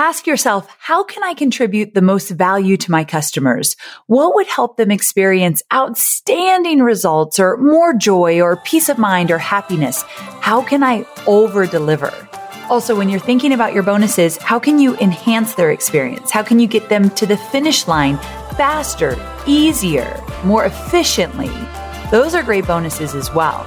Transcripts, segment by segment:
ask yourself, how can I contribute the most value to my customers? What would help them experience outstanding results or more joy or peace of mind or happiness? How can I over deliver? Also, when you're thinking about your bonuses, how can you enhance their experience? How can you get them to the finish line faster, easier, more efficiently? Those are great bonuses as well.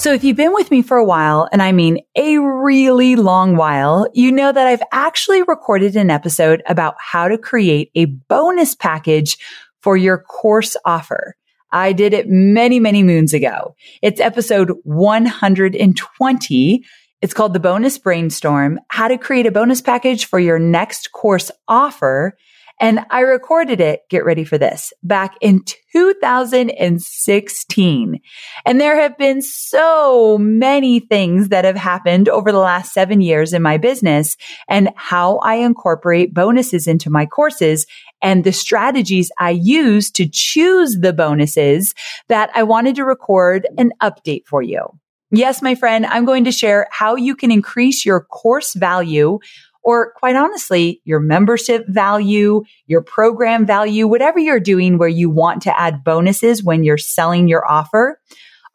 So if you've been with me for a while, and I mean a really long while, you know that I've actually recorded an episode about how to create a bonus package for your course offer. I did it many, many moons ago. It's episode 120. It's called the bonus brainstorm, how to create a bonus package for your next course offer. And I recorded it, get ready for this, back in 2016. And there have been so many things that have happened over the last seven years in my business and how I incorporate bonuses into my courses and the strategies I use to choose the bonuses that I wanted to record an update for you. Yes, my friend, I'm going to share how you can increase your course value or quite honestly, your membership value, your program value, whatever you're doing where you want to add bonuses when you're selling your offer.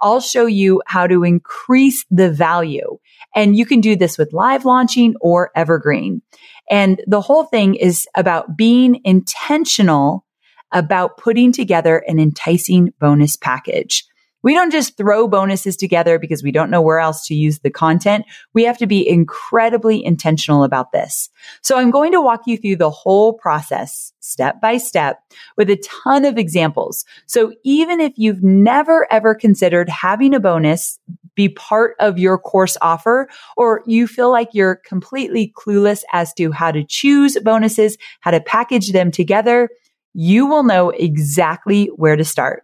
I'll show you how to increase the value. And you can do this with live launching or evergreen. And the whole thing is about being intentional about putting together an enticing bonus package. We don't just throw bonuses together because we don't know where else to use the content. We have to be incredibly intentional about this. So I'm going to walk you through the whole process step by step with a ton of examples. So even if you've never ever considered having a bonus be part of your course offer, or you feel like you're completely clueless as to how to choose bonuses, how to package them together, you will know exactly where to start.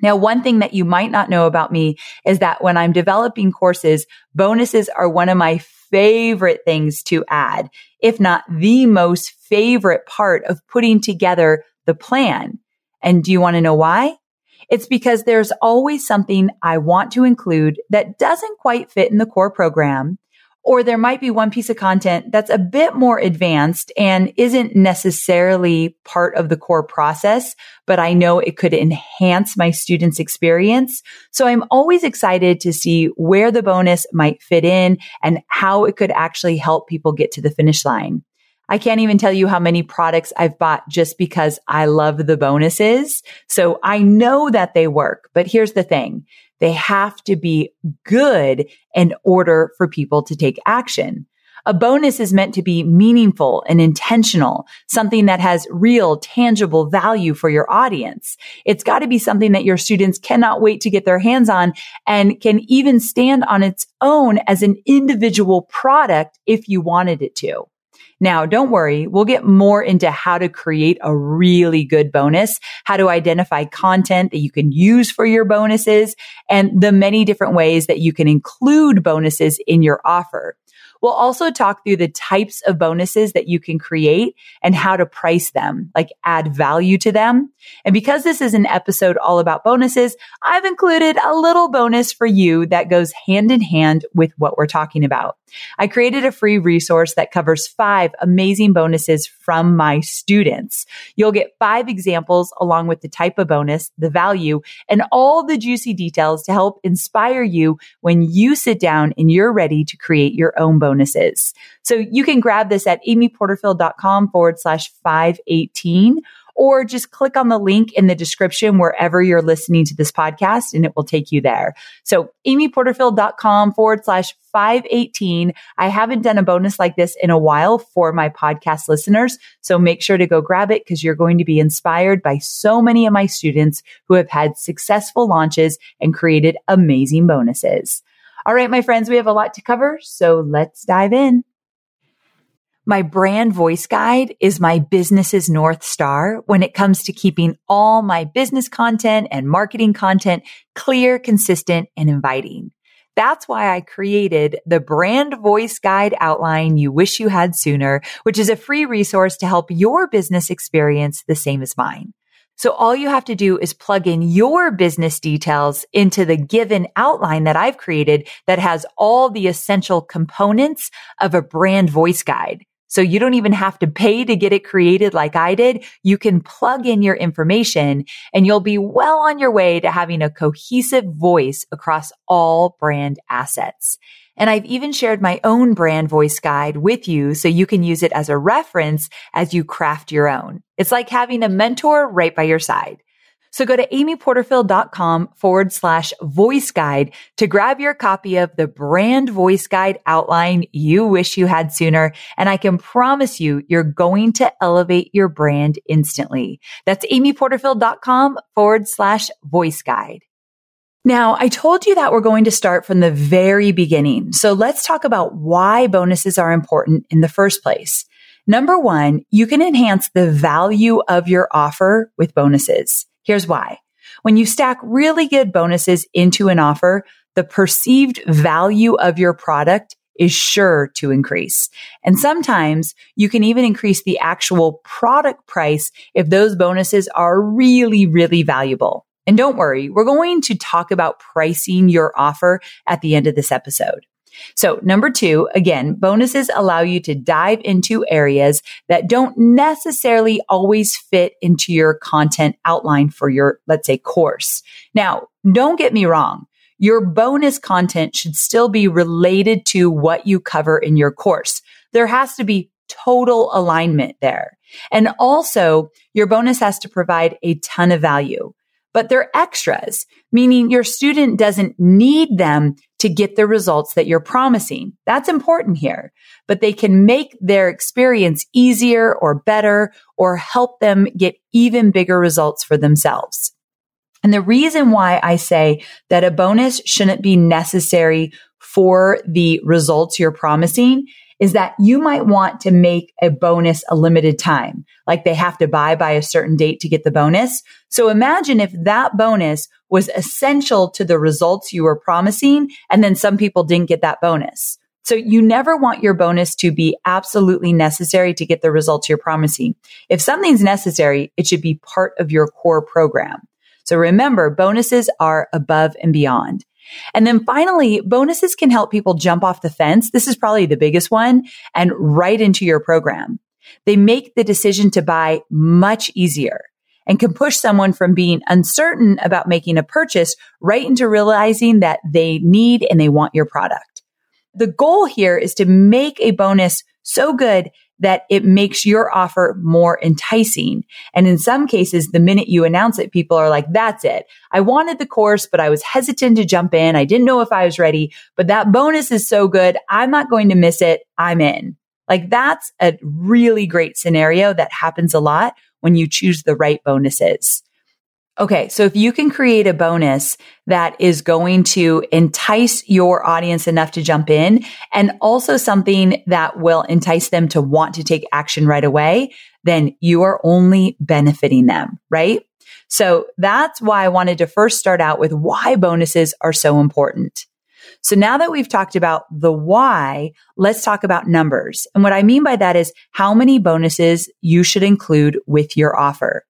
Now, one thing that you might not know about me is that when I'm developing courses, bonuses are one of my favorite things to add, if not the most favorite part of putting together the plan. And do you want to know why? It's because there's always something I want to include that doesn't quite fit in the core program or there might be one piece of content that's a bit more advanced and isn't necessarily part of the core process, but I know it could enhance my students' experience. So I'm always excited to see where the bonus might fit in and how it could actually help people get to the finish line. I can't even tell you how many products I've bought just because I love the bonuses. So I know that they work, but here's the thing. They have to be good in order for people to take action. A bonus is meant to be meaningful and intentional, something that has real, tangible value for your audience. It's got to be something that your students cannot wait to get their hands on and can even stand on its own as an individual product if you wanted it to. Now, don't worry. We'll get more into how to create a really good bonus, how to identify content that you can use for your bonuses and the many different ways that you can include bonuses in your offer. We'll also talk through the types of bonuses that you can create and how to price them, like add value to them. And because this is an episode all about bonuses, I've included a little bonus for you that goes hand in hand with what we're talking about. I created a free resource that covers five amazing bonuses from my students. You'll get five examples along with the type of bonus, the value, and all the juicy details to help inspire you when you sit down and you're ready to create your own bonuses. So you can grab this at amyporterfield.com forward slash 518 or just click on the link in the description wherever you're listening to this podcast and it will take you there. So amyporterfield.com forward slash 518. I haven't done a bonus like this in a while for my podcast listeners. So make sure to go grab it because you're going to be inspired by so many of my students who have had successful launches and created amazing bonuses. All right, my friends, we have a lot to cover. So let's dive in. My brand voice guide is my business's North Star when it comes to keeping all my business content and marketing content clear, consistent, and inviting. That's why I created the brand voice guide outline you wish you had sooner, which is a free resource to help your business experience the same as mine. So all you have to do is plug in your business details into the given outline that I've created that has all the essential components of a brand voice guide. So you don't even have to pay to get it created like I did. You can plug in your information and you'll be well on your way to having a cohesive voice across all brand assets. And I've even shared my own brand voice guide with you so you can use it as a reference as you craft your own. It's like having a mentor right by your side. So go to amyporterfield.com forward slash voice guide to grab your copy of the brand voice guide outline you wish you had sooner. And I can promise you, you're going to elevate your brand instantly. That's amyporterfield.com forward slash voice guide. Now, I told you that we're going to start from the very beginning. So let's talk about why bonuses are important in the first place. Number one, you can enhance the value of your offer with bonuses. Here's why. When you stack really good bonuses into an offer, the perceived value of your product is sure to increase. And sometimes you can even increase the actual product price if those bonuses are really, really valuable. And don't worry, we're going to talk about pricing your offer at the end of this episode. So number two, again, bonuses allow you to dive into areas that don't necessarily always fit into your content outline for your, let's say, course. Now, don't get me wrong. Your bonus content should still be related to what you cover in your course. There has to be total alignment there. And also your bonus has to provide a ton of value but they're extras, meaning your student doesn't need them to get the results that you're promising. That's important here, but they can make their experience easier or better or help them get even bigger results for themselves. And the reason why I say that a bonus shouldn't be necessary for the results you're promising is that you might want to make a bonus a limited time, like they have to buy by a certain date to get the bonus. So imagine if that bonus was essential to the results you were promising, and then some people didn't get that bonus. So you never want your bonus to be absolutely necessary to get the results you're promising. If something's necessary, it should be part of your core program. So remember, bonuses are above and beyond. And then finally, bonuses can help people jump off the fence. This is probably the biggest one and right into your program. They make the decision to buy much easier and can push someone from being uncertain about making a purchase right into realizing that they need and they want your product. The goal here is to make a bonus so good that it makes your offer more enticing. And in some cases, the minute you announce it, people are like, that's it. I wanted the course, but I was hesitant to jump in. I didn't know if I was ready, but that bonus is so good. I'm not going to miss it. I'm in. Like that's a really great scenario that happens a lot when you choose the right bonuses. Okay. So if you can create a bonus that is going to entice your audience enough to jump in and also something that will entice them to want to take action right away, then you are only benefiting them, right? So that's why I wanted to first start out with why bonuses are so important. So now that we've talked about the why, let's talk about numbers. And what I mean by that is how many bonuses you should include with your offer.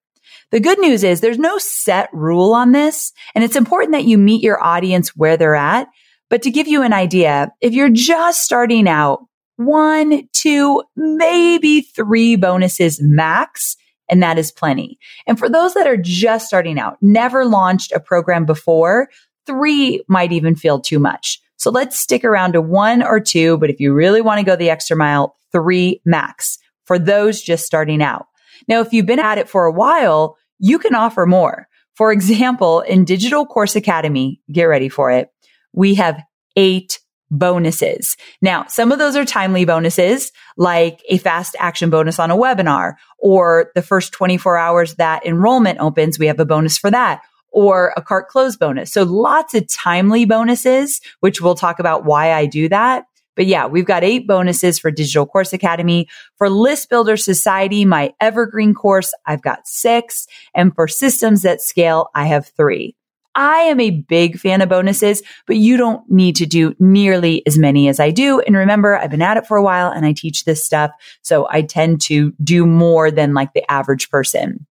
The good news is there's no set rule on this, and it's important that you meet your audience where they're at. But to give you an idea, if you're just starting out, one, two, maybe three bonuses max, and that is plenty. And for those that are just starting out, never launched a program before, three might even feel too much. So let's stick around to one or two, but if you really want to go the extra mile, three max for those just starting out. Now, if you've been at it for a while, you can offer more. For example, in Digital Course Academy, get ready for it. We have eight bonuses. Now, some of those are timely bonuses, like a fast action bonus on a webinar, or the first 24 hours that enrollment opens, we have a bonus for that, or a cart close bonus. So lots of timely bonuses, which we'll talk about why I do that. But yeah, we've got eight bonuses for Digital Course Academy. For List Builder Society, my evergreen course, I've got six. And for Systems that Scale, I have three. I am a big fan of bonuses, but you don't need to do nearly as many as I do. And remember, I've been at it for a while and I teach this stuff. So I tend to do more than like the average person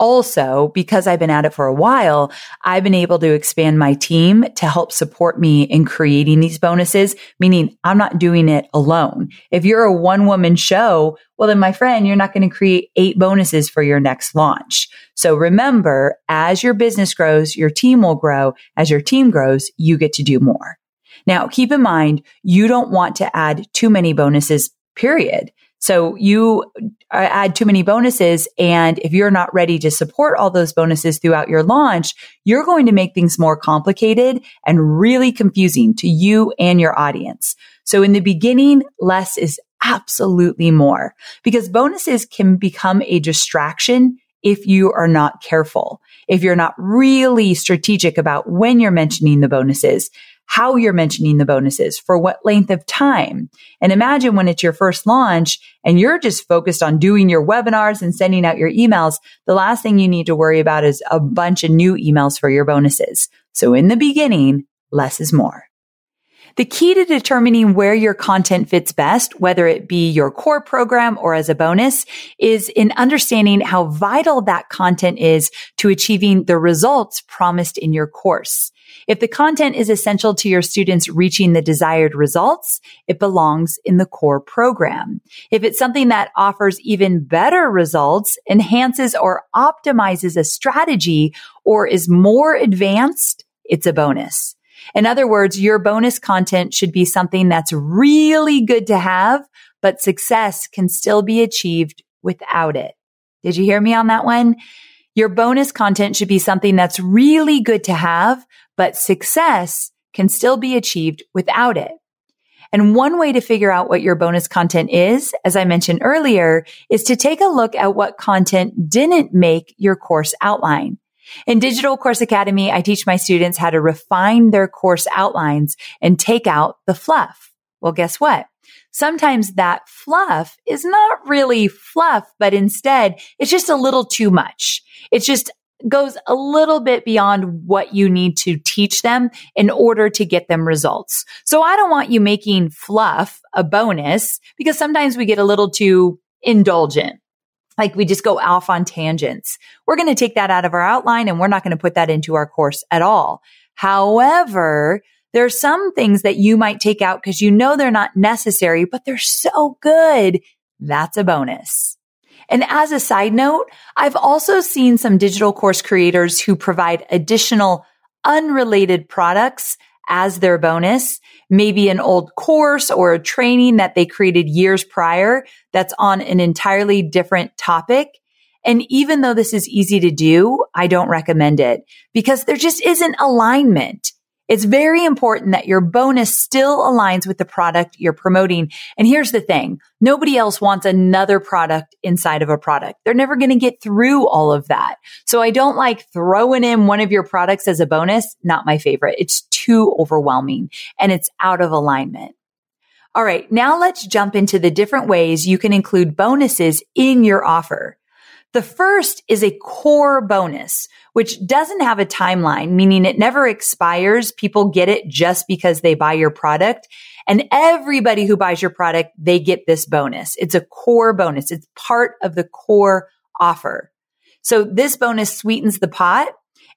also, because I've been at it for a while, I've been able to expand my team to help support me in creating these bonuses, meaning I'm not doing it alone. If you're a one woman show, well, then my friend, you're not going to create eight bonuses for your next launch. So remember, as your business grows, your team will grow. As your team grows, you get to do more. Now, keep in mind, you don't want to add too many bonuses, period. So you uh, add too many bonuses. And if you're not ready to support all those bonuses throughout your launch, you're going to make things more complicated and really confusing to you and your audience. So in the beginning, less is absolutely more because bonuses can become a distraction if you are not careful. If you're not really strategic about when you're mentioning the bonuses how you're mentioning the bonuses, for what length of time. And imagine when it's your first launch and you're just focused on doing your webinars and sending out your emails. The last thing you need to worry about is a bunch of new emails for your bonuses. So in the beginning, less is more. The key to determining where your content fits best, whether it be your core program or as a bonus, is in understanding how vital that content is to achieving the results promised in your course. If the content is essential to your students reaching the desired results, it belongs in the core program. If it's something that offers even better results, enhances or optimizes a strategy, or is more advanced, it's a bonus. In other words, your bonus content should be something that's really good to have, but success can still be achieved without it. Did you hear me on that one? Your bonus content should be something that's really good to have, but success can still be achieved without it. And one way to figure out what your bonus content is, as I mentioned earlier, is to take a look at what content didn't make your course outline. In Digital Course Academy, I teach my students how to refine their course outlines and take out the fluff. Well, guess what? Sometimes that fluff is not really fluff, but instead it's just a little too much. It just goes a little bit beyond what you need to teach them in order to get them results. So I don't want you making fluff a bonus because sometimes we get a little too indulgent. Like we just go off on tangents. We're going to take that out of our outline and we're not going to put that into our course at all. However, there are some things that you might take out because you know they're not necessary, but they're so good. That's a bonus. And as a side note, I've also seen some digital course creators who provide additional unrelated products as their bonus, maybe an old course or a training that they created years prior that's on an entirely different topic. And even though this is easy to do, I don't recommend it because there just isn't alignment. It's very important that your bonus still aligns with the product you're promoting. And here's the thing. Nobody else wants another product inside of a product. They're never going to get through all of that. So I don't like throwing in one of your products as a bonus. Not my favorite. It's too overwhelming and it's out of alignment. All right. Now let's jump into the different ways you can include bonuses in your offer. The first is a core bonus, which doesn't have a timeline, meaning it never expires. People get it just because they buy your product. And everybody who buys your product, they get this bonus. It's a core bonus. It's part of the core offer. So this bonus sweetens the pot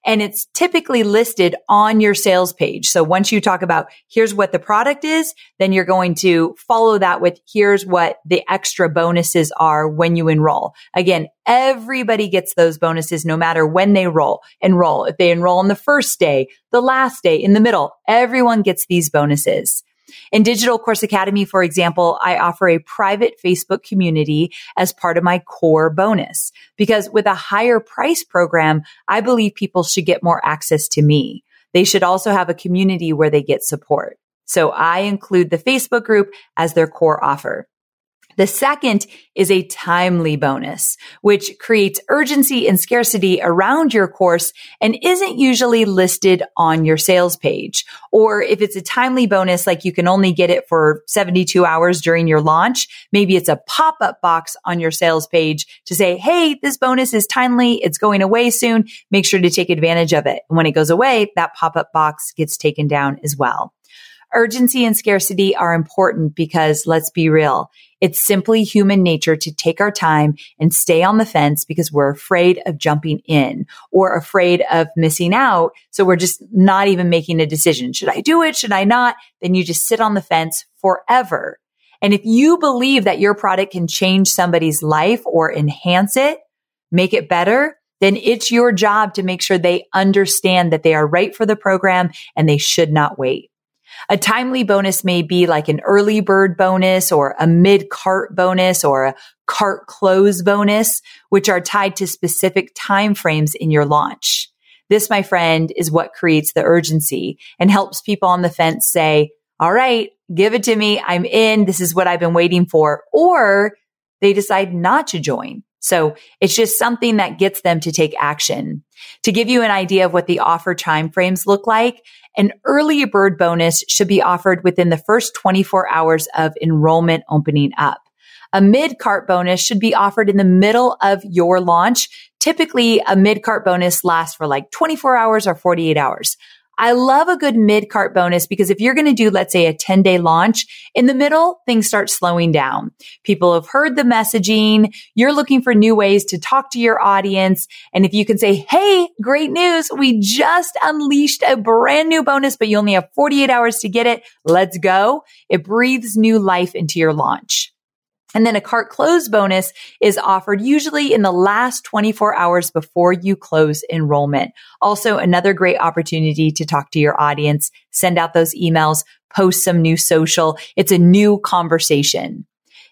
and it's typically listed on your sales page. So once you talk about here's what the product is, then you're going to follow that with here's what the extra bonuses are when you enroll. Again, everybody gets those bonuses no matter when they roll, enroll. If they enroll on the first day, the last day, in the middle, everyone gets these bonuses. In Digital Course Academy, for example, I offer a private Facebook community as part of my core bonus because with a higher price program, I believe people should get more access to me. They should also have a community where they get support. So I include the Facebook group as their core offer. The second is a timely bonus, which creates urgency and scarcity around your course and isn't usually listed on your sales page. Or if it's a timely bonus, like you can only get it for 72 hours during your launch, maybe it's a pop-up box on your sales page to say, Hey, this bonus is timely. It's going away soon. Make sure to take advantage of it. And when it goes away, that pop-up box gets taken down as well. Urgency and scarcity are important because let's be real. It's simply human nature to take our time and stay on the fence because we're afraid of jumping in or afraid of missing out. So we're just not even making a decision. Should I do it? Should I not? Then you just sit on the fence forever. And if you believe that your product can change somebody's life or enhance it, make it better, then it's your job to make sure they understand that they are right for the program and they should not wait. A timely bonus may be like an early bird bonus or a mid cart bonus or a cart close bonus, which are tied to specific timeframes in your launch. This, my friend, is what creates the urgency and helps people on the fence say, all right, give it to me. I'm in. This is what I've been waiting for. Or they decide not to join. So it's just something that gets them to take action. To give you an idea of what the offer timeframes look like, an early bird bonus should be offered within the first 24 hours of enrollment opening up. A mid cart bonus should be offered in the middle of your launch. Typically, a mid cart bonus lasts for like 24 hours or 48 hours. I love a good mid cart bonus because if you're going to do, let's say a 10 day launch in the middle, things start slowing down. People have heard the messaging. You're looking for new ways to talk to your audience. And if you can say, Hey, great news. We just unleashed a brand new bonus, but you only have 48 hours to get it. Let's go. It breathes new life into your launch. And then a cart close bonus is offered usually in the last 24 hours before you close enrollment. Also another great opportunity to talk to your audience, send out those emails, post some new social. It's a new conversation.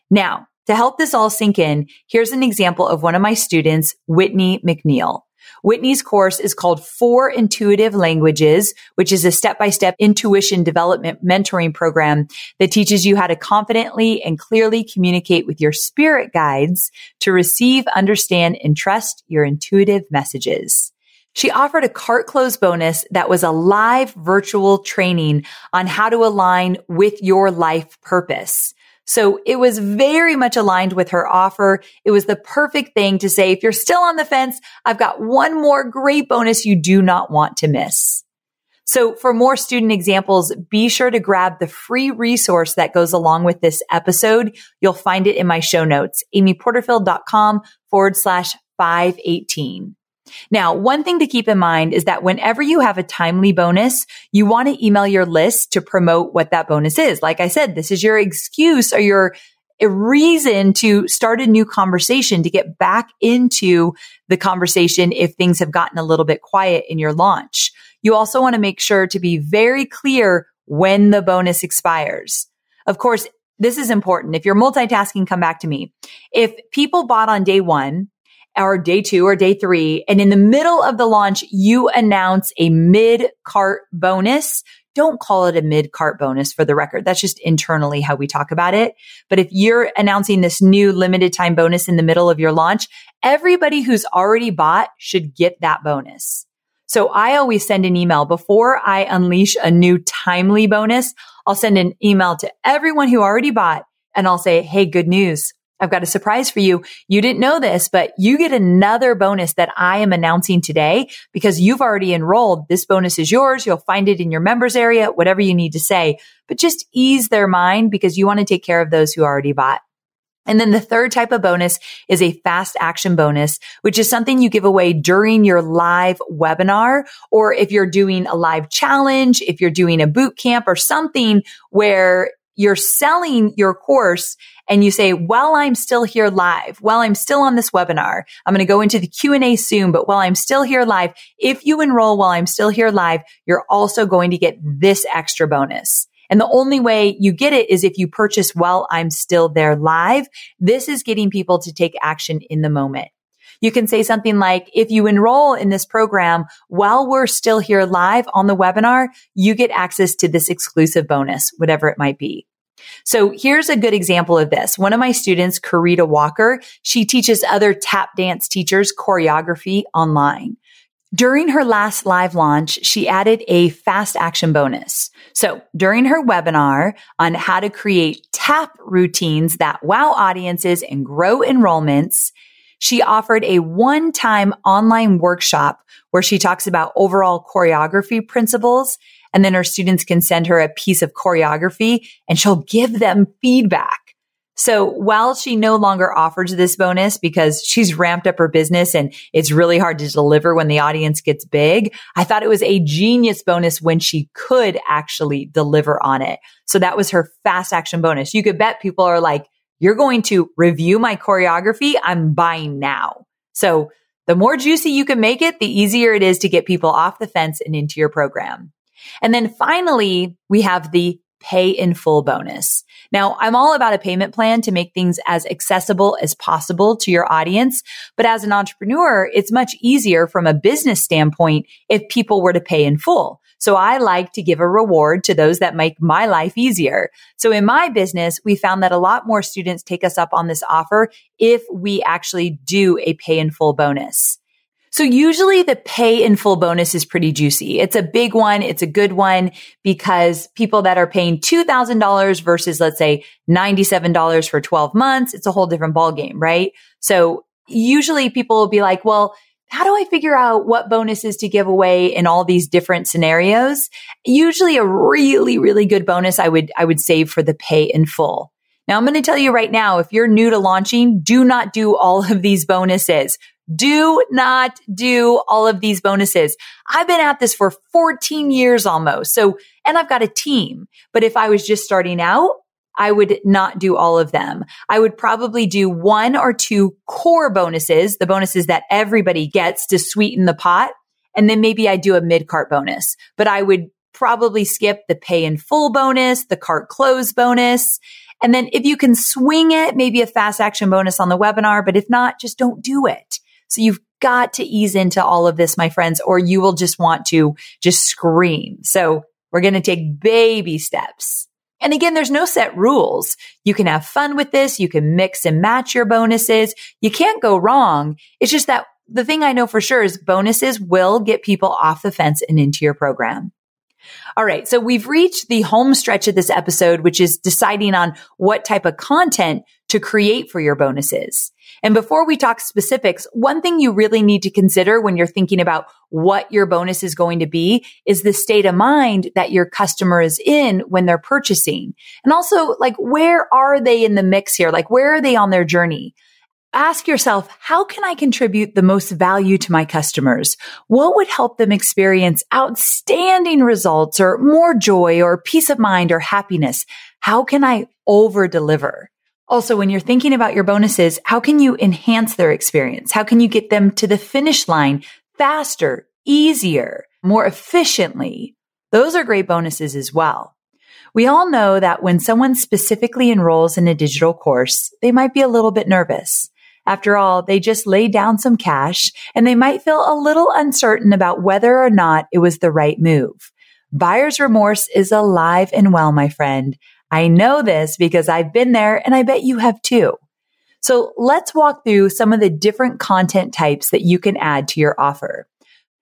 Now, to help this all sink in, here's an example of one of my students, Whitney McNeil. Whitney's course is called Four Intuitive Languages, which is a step-by-step intuition development mentoring program that teaches you how to confidently and clearly communicate with your spirit guides to receive, understand, and trust your intuitive messages. She offered a cart close bonus that was a live virtual training on how to align with your life purpose. So it was very much aligned with her offer. It was the perfect thing to say, if you're still on the fence, I've got one more great bonus you do not want to miss. So for more student examples, be sure to grab the free resource that goes along with this episode. You'll find it in my show notes, amyporterfield.com forward slash 518. Now, one thing to keep in mind is that whenever you have a timely bonus, you want to email your list to promote what that bonus is. Like I said, this is your excuse or your reason to start a new conversation to get back into the conversation if things have gotten a little bit quiet in your launch. You also want to make sure to be very clear when the bonus expires. Of course, this is important. If you're multitasking, come back to me. If people bought on day one or day two or day three. And in the middle of the launch, you announce a mid cart bonus. Don't call it a mid cart bonus for the record. That's just internally how we talk about it. But if you're announcing this new limited time bonus in the middle of your launch, everybody who's already bought should get that bonus. So I always send an email before I unleash a new timely bonus. I'll send an email to everyone who already bought and I'll say, Hey, good news. I've got a surprise for you. You didn't know this, but you get another bonus that I am announcing today because you've already enrolled. This bonus is yours. You'll find it in your members area, whatever you need to say, but just ease their mind because you want to take care of those who already bought. And then the third type of bonus is a fast action bonus, which is something you give away during your live webinar. Or if you're doing a live challenge, if you're doing a boot camp or something where you're selling your course and you say, while I'm still here live, while I'm still on this webinar, I'm going to go into the Q&A soon, but while I'm still here live, if you enroll while I'm still here live, you're also going to get this extra bonus. And the only way you get it is if you purchase while I'm still there live. This is getting people to take action in the moment. You can say something like, if you enroll in this program while we're still here live on the webinar, you get access to this exclusive bonus, whatever it might be. So here's a good example of this. One of my students, Karita Walker, she teaches other tap dance teachers choreography online. During her last live launch, she added a fast action bonus. So during her webinar on how to create tap routines that wow audiences and grow enrollments, she offered a one time online workshop where she talks about overall choreography principles. And then her students can send her a piece of choreography and she'll give them feedback. So while she no longer offers this bonus because she's ramped up her business and it's really hard to deliver when the audience gets big, I thought it was a genius bonus when she could actually deliver on it. So that was her fast action bonus. You could bet people are like, you're going to review my choreography. I'm buying now. So the more juicy you can make it, the easier it is to get people off the fence and into your program. And then finally, we have the pay in full bonus. Now, I'm all about a payment plan to make things as accessible as possible to your audience. But as an entrepreneur, it's much easier from a business standpoint if people were to pay in full. So I like to give a reward to those that make my life easier. So in my business, we found that a lot more students take us up on this offer if we actually do a pay in full bonus. So usually the pay in full bonus is pretty juicy. It's a big one. It's a good one because people that are paying $2,000 versus let's say $97 for 12 months, it's a whole different ballgame, right? So usually people will be like, well, how do I figure out what bonuses to give away in all these different scenarios? Usually a really, really good bonus I would, I would save for the pay in full. Now I'm going to tell you right now, if you're new to launching, do not do all of these bonuses. Do not do all of these bonuses. I've been at this for 14 years almost. So, and I've got a team, but if I was just starting out, I would not do all of them. I would probably do one or two core bonuses, the bonuses that everybody gets to sweeten the pot. And then maybe I do a mid cart bonus, but I would probably skip the pay in full bonus, the cart close bonus. And then if you can swing it, maybe a fast action bonus on the webinar, but if not, just don't do it. So you've got to ease into all of this, my friends, or you will just want to just scream. So we're going to take baby steps. And again, there's no set rules. You can have fun with this. You can mix and match your bonuses. You can't go wrong. It's just that the thing I know for sure is bonuses will get people off the fence and into your program. All right. So we've reached the home stretch of this episode, which is deciding on what type of content to create for your bonuses. And before we talk specifics, one thing you really need to consider when you're thinking about what your bonus is going to be is the state of mind that your customer is in when they're purchasing. And also, like, where are they in the mix here? Like, where are they on their journey? Ask yourself, how can I contribute the most value to my customers? What would help them experience outstanding results or more joy or peace of mind or happiness? How can I over deliver? Also, when you're thinking about your bonuses, how can you enhance their experience? How can you get them to the finish line faster, easier, more efficiently? Those are great bonuses as well. We all know that when someone specifically enrolls in a digital course, they might be a little bit nervous. After all, they just laid down some cash and they might feel a little uncertain about whether or not it was the right move. Buyer's remorse is alive and well, my friend. I know this because I've been there and I bet you have too. So let's walk through some of the different content types that you can add to your offer.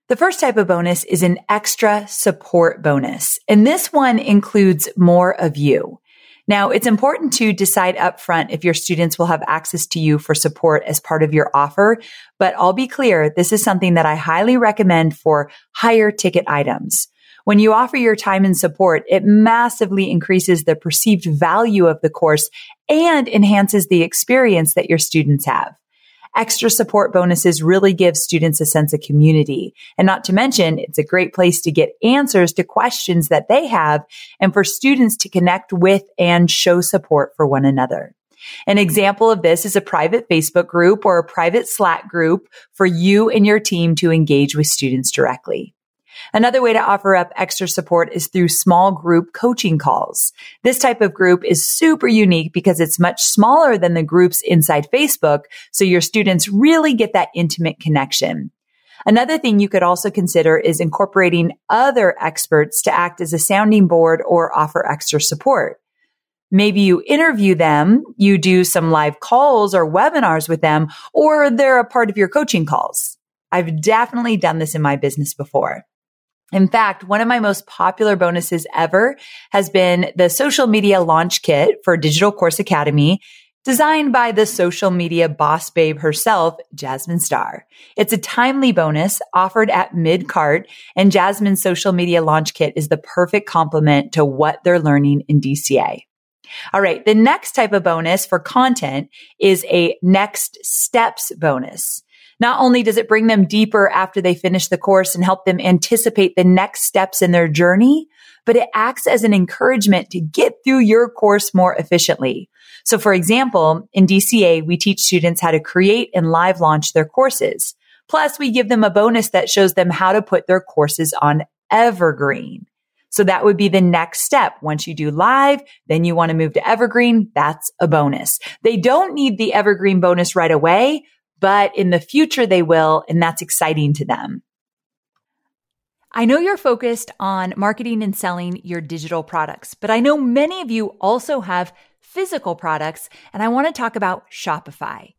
The first type of bonus is an extra support bonus. And this one includes more of you. Now, it's important to decide upfront if your students will have access to you for support as part of your offer. But I'll be clear, this is something that I highly recommend for higher ticket items. When you offer your time and support, it massively increases the perceived value of the course and enhances the experience that your students have. Extra support bonuses really give students a sense of community. And not to mention, it's a great place to get answers to questions that they have and for students to connect with and show support for one another. An example of this is a private Facebook group or a private Slack group for you and your team to engage with students directly. Another way to offer up extra support is through small group coaching calls. This type of group is super unique because it's much smaller than the groups inside Facebook. So your students really get that intimate connection. Another thing you could also consider is incorporating other experts to act as a sounding board or offer extra support. Maybe you interview them, you do some live calls or webinars with them, or they're a part of your coaching calls. I've definitely done this in my business before. In fact, one of my most popular bonuses ever has been the social media launch kit for Digital Course Academy designed by the social media boss babe herself, Jasmine Star. It's a timely bonus offered at mid cart and Jasmine's social media launch kit is the perfect complement to what they're learning in DCA. All right. The next type of bonus for content is a next steps bonus. Not only does it bring them deeper after they finish the course and help them anticipate the next steps in their journey, but it acts as an encouragement to get through your course more efficiently. So for example, in DCA, we teach students how to create and live launch their courses. Plus we give them a bonus that shows them how to put their courses on evergreen. So that would be the next step. Once you do live, then you want to move to evergreen. That's a bonus. They don't need the evergreen bonus right away, but in the future they will. And that's exciting to them. I know you're focused on marketing and selling your digital products, but I know many of you also have physical products, and I want to talk about Shopify.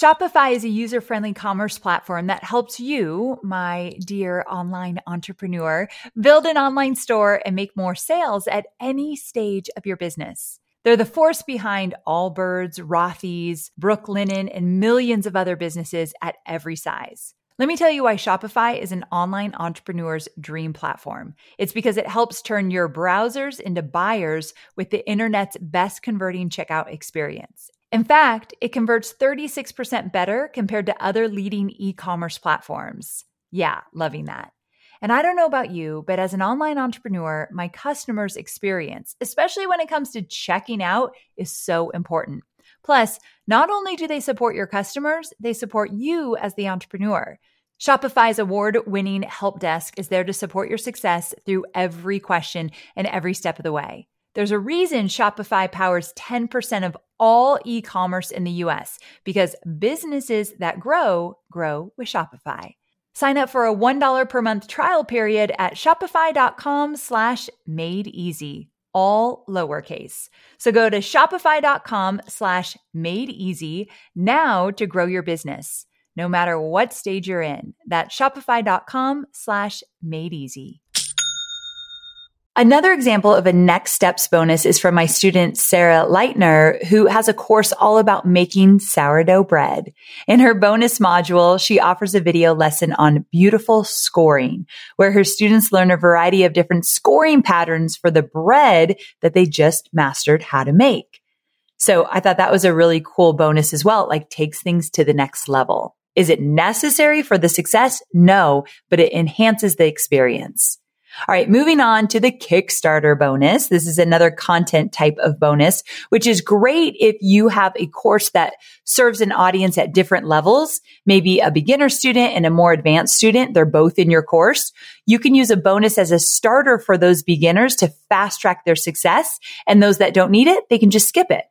Shopify is a user friendly commerce platform that helps you, my dear online entrepreneur, build an online store and make more sales at any stage of your business. They're the force behind Allbirds, Rothy's, Brooklinen, and millions of other businesses at every size. Let me tell you why Shopify is an online entrepreneur's dream platform. It's because it helps turn your browsers into buyers with the internet's best converting checkout experience. In fact, it converts 36% better compared to other leading e commerce platforms. Yeah, loving that. And I don't know about you, but as an online entrepreneur, my customers' experience, especially when it comes to checking out, is so important. Plus, not only do they support your customers, they support you as the entrepreneur. Shopify's award winning help desk is there to support your success through every question and every step of the way. There's a reason Shopify powers 10% of all e commerce in the US because businesses that grow, grow with Shopify. Sign up for a $1 per month trial period at shopify.com slash made easy, all lowercase. So go to shopify.com slash made easy now to grow your business, no matter what stage you're in. That's shopify.com slash made easy. Another example of a next steps bonus is from my student, Sarah Leitner, who has a course all about making sourdough bread. In her bonus module, she offers a video lesson on beautiful scoring, where her students learn a variety of different scoring patterns for the bread that they just mastered how to make. So I thought that was a really cool bonus as well. Like takes things to the next level. Is it necessary for the success? No, but it enhances the experience. All right, moving on to the Kickstarter bonus. This is another content type of bonus, which is great if you have a course that serves an audience at different levels, maybe a beginner student and a more advanced student. They're both in your course. You can use a bonus as a starter for those beginners to fast track their success. And those that don't need it, they can just skip it.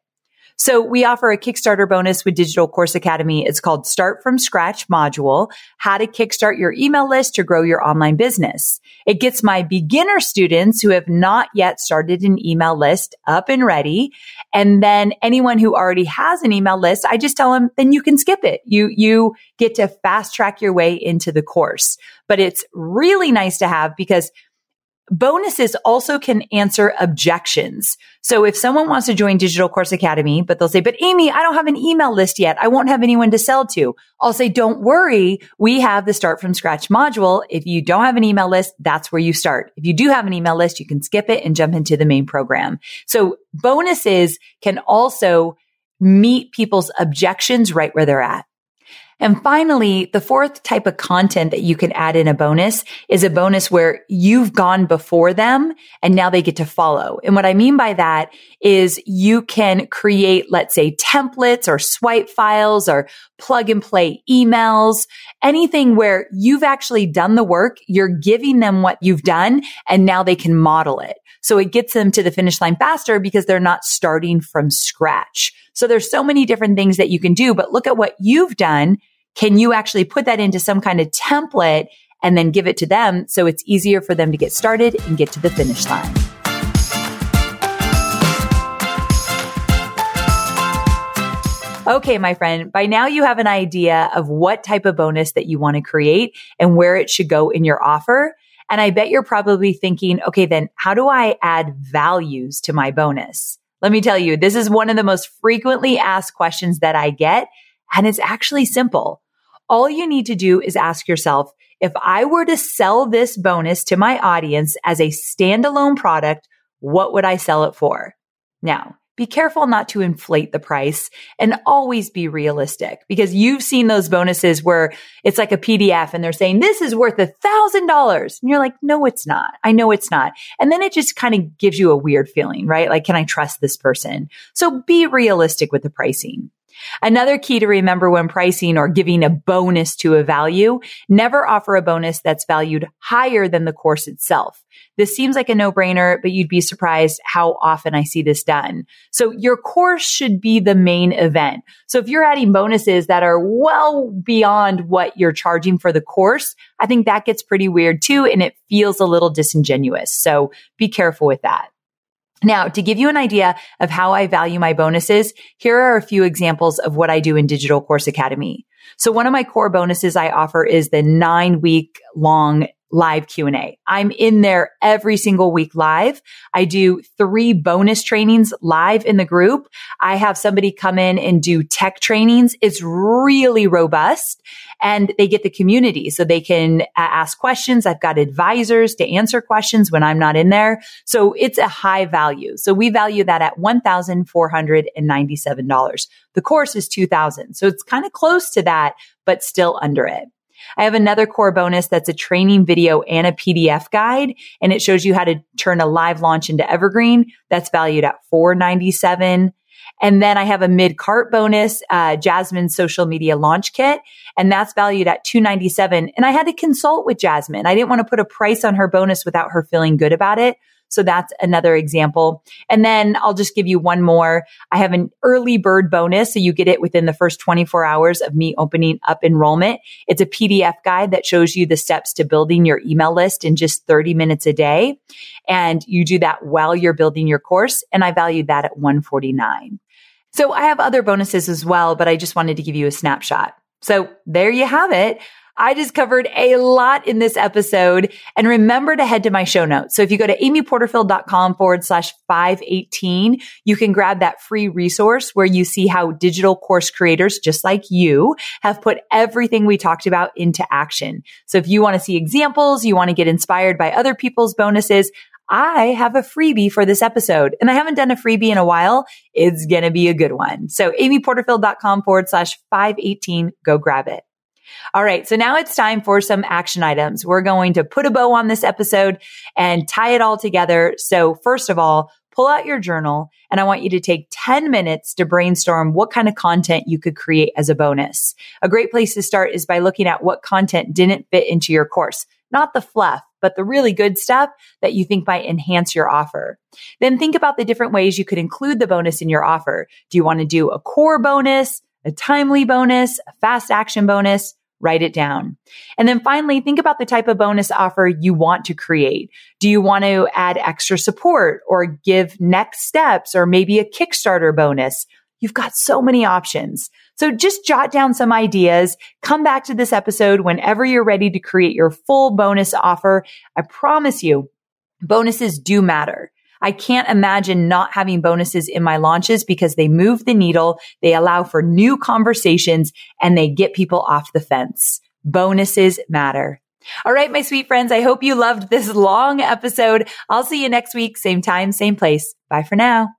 So we offer a Kickstarter bonus with Digital Course Academy. It's called Start from Scratch module, how to kickstart your email list to grow your online business. It gets my beginner students who have not yet started an email list up and ready. And then anyone who already has an email list, I just tell them, then you can skip it. You, you get to fast track your way into the course. But it's really nice to have because Bonuses also can answer objections. So if someone wants to join Digital Course Academy, but they'll say, but Amy, I don't have an email list yet. I won't have anyone to sell to. I'll say, don't worry. We have the start from scratch module. If you don't have an email list, that's where you start. If you do have an email list, you can skip it and jump into the main program. So bonuses can also meet people's objections right where they're at. And finally, the fourth type of content that you can add in a bonus is a bonus where you've gone before them and now they get to follow. And what I mean by that is you can create, let's say templates or swipe files or plug and play emails, anything where you've actually done the work. You're giving them what you've done and now they can model it. So it gets them to the finish line faster because they're not starting from scratch. So there's so many different things that you can do, but look at what you've done. Can you actually put that into some kind of template and then give it to them so it's easier for them to get started and get to the finish line? Okay, my friend, by now you have an idea of what type of bonus that you want to create and where it should go in your offer. And I bet you're probably thinking, okay, then how do I add values to my bonus? Let me tell you, this is one of the most frequently asked questions that I get. And it's actually simple. All you need to do is ask yourself, if I were to sell this bonus to my audience as a standalone product, what would I sell it for? Now, be careful not to inflate the price and always be realistic because you've seen those bonuses where it's like a PDF and they're saying this is worth a thousand dollars. And you're like, no, it's not. I know it's not. And then it just kind of gives you a weird feeling, right? Like, can I trust this person? So be realistic with the pricing. Another key to remember when pricing or giving a bonus to a value, never offer a bonus that's valued higher than the course itself. This seems like a no brainer, but you'd be surprised how often I see this done. So your course should be the main event. So if you're adding bonuses that are well beyond what you're charging for the course, I think that gets pretty weird too. And it feels a little disingenuous. So be careful with that. Now, to give you an idea of how I value my bonuses, here are a few examples of what I do in Digital Course Academy. So one of my core bonuses I offer is the nine week long live Q&A. I'm in there every single week live. I do three bonus trainings live in the group. I have somebody come in and do tech trainings. It's really robust and they get the community so they can ask questions. I've got advisors to answer questions when I'm not in there. So it's a high value. So we value that at $1,497. The course is 2000. So it's kind of close to that, but still under it. I have another core bonus that's a training video and a PDF guide, and it shows you how to turn a live launch into evergreen. That's valued at 497. And then I have a mid cart bonus, uh, Jasmine social media launch kit, and that's valued at 297. And I had to consult with Jasmine. I didn't want to put a price on her bonus without her feeling good about it. So that's another example. And then I'll just give you one more. I have an early bird bonus. So you get it within the first 24 hours of me opening up enrollment. It's a PDF guide that shows you the steps to building your email list in just 30 minutes a day. And you do that while you're building your course. And I value that at 149. So I have other bonuses as well, but I just wanted to give you a snapshot. So there you have it. I just covered a lot in this episode and remember to head to my show notes. So if you go to amyporterfield.com forward slash 518, you can grab that free resource where you see how digital course creators just like you have put everything we talked about into action. So if you want to see examples, you want to get inspired by other people's bonuses, I have a freebie for this episode and I haven't done a freebie in a while. It's going to be a good one. So amyporterfield.com forward slash 518. Go grab it. All right. So now it's time for some action items. We're going to put a bow on this episode and tie it all together. So first of all, pull out your journal and I want you to take 10 minutes to brainstorm what kind of content you could create as a bonus. A great place to start is by looking at what content didn't fit into your course, not the fluff, but the really good stuff that you think might enhance your offer. Then think about the different ways you could include the bonus in your offer. Do you want to do a core bonus, a timely bonus, a fast action bonus? Write it down. And then finally, think about the type of bonus offer you want to create. Do you want to add extra support or give next steps or maybe a Kickstarter bonus? You've got so many options. So just jot down some ideas. Come back to this episode whenever you're ready to create your full bonus offer. I promise you, bonuses do matter. I can't imagine not having bonuses in my launches because they move the needle. They allow for new conversations and they get people off the fence. Bonuses matter. All right, my sweet friends. I hope you loved this long episode. I'll see you next week. Same time, same place. Bye for now.